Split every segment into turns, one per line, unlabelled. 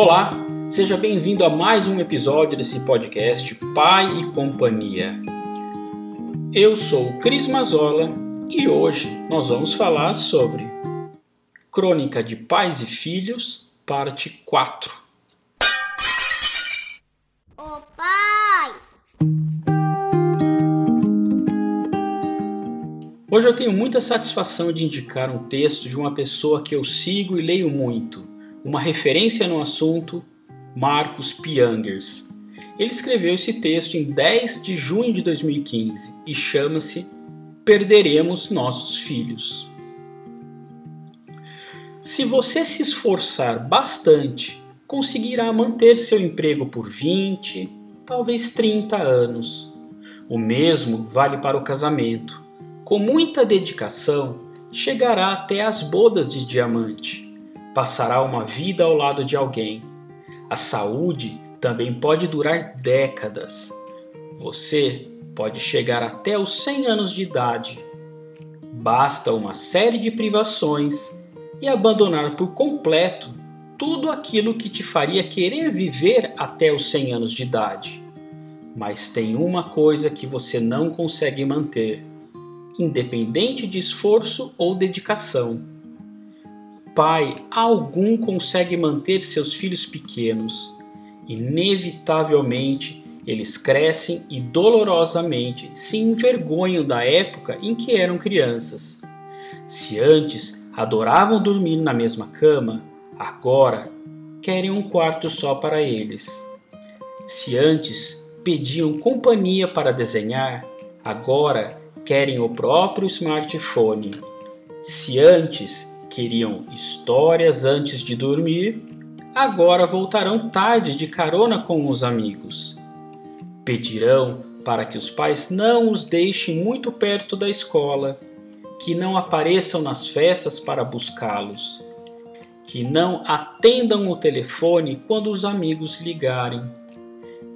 Olá, seja bem-vindo a mais um episódio desse podcast Pai e Companhia. Eu sou Cris Mazola e hoje nós vamos falar sobre Crônica de Pais e Filhos, parte 4.
Ô pai!
Hoje eu tenho muita satisfação de indicar um texto de uma pessoa que eu sigo e leio muito uma referência no assunto, Marcos Piangers. Ele escreveu esse texto em 10 de junho de 2015 e chama-se Perderemos Nossos Filhos. Se você se esforçar bastante, conseguirá manter seu emprego por 20, talvez 30 anos. O mesmo vale para o casamento. Com muita dedicação, chegará até as bodas de diamante passará uma vida ao lado de alguém. A saúde também pode durar décadas. Você pode chegar até os 100 anos de idade. Basta uma série de privações e abandonar por completo tudo aquilo que te faria querer viver até os 100 anos de idade. Mas tem uma coisa que você não consegue manter, independente de esforço ou dedicação pai algum consegue manter seus filhos pequenos, inevitavelmente eles crescem e dolorosamente se envergonham da época em que eram crianças. Se antes adoravam dormir na mesma cama, agora querem um quarto só para eles. Se antes pediam companhia para desenhar, agora querem o próprio smartphone. Se antes queriam histórias antes de dormir, agora voltarão tarde de carona com os amigos. Pedirão para que os pais não os deixem muito perto da escola, que não apareçam nas festas para buscá-los, que não atendam o telefone quando os amigos ligarem,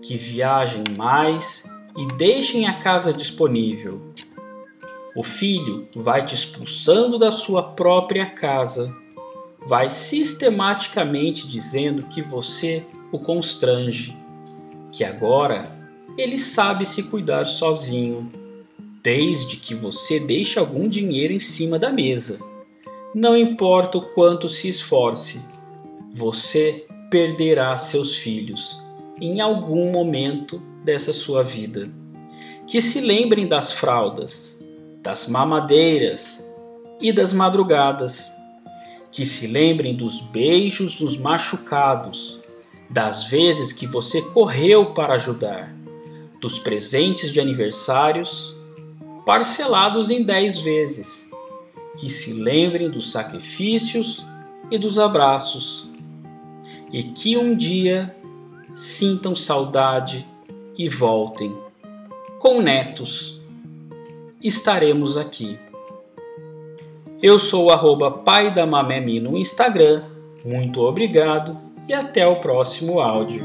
que viajem mais e deixem a casa disponível o filho vai te expulsando da sua própria casa, vai sistematicamente dizendo que você o constrange, que agora ele sabe se cuidar sozinho, desde que você deixe algum dinheiro em cima da mesa. Não importa o quanto se esforce, você perderá seus filhos em algum momento dessa sua vida. Que se lembrem das fraldas, das mamadeiras e das madrugadas, que se lembrem dos beijos dos machucados, das vezes que você correu para ajudar, dos presentes de aniversários, parcelados em dez vezes, que se lembrem dos sacrifícios e dos abraços, e que um dia sintam saudade e voltem com netos estaremos aqui. Eu sou o pai da Mamemi no Instagram. Muito obrigado e até o próximo áudio.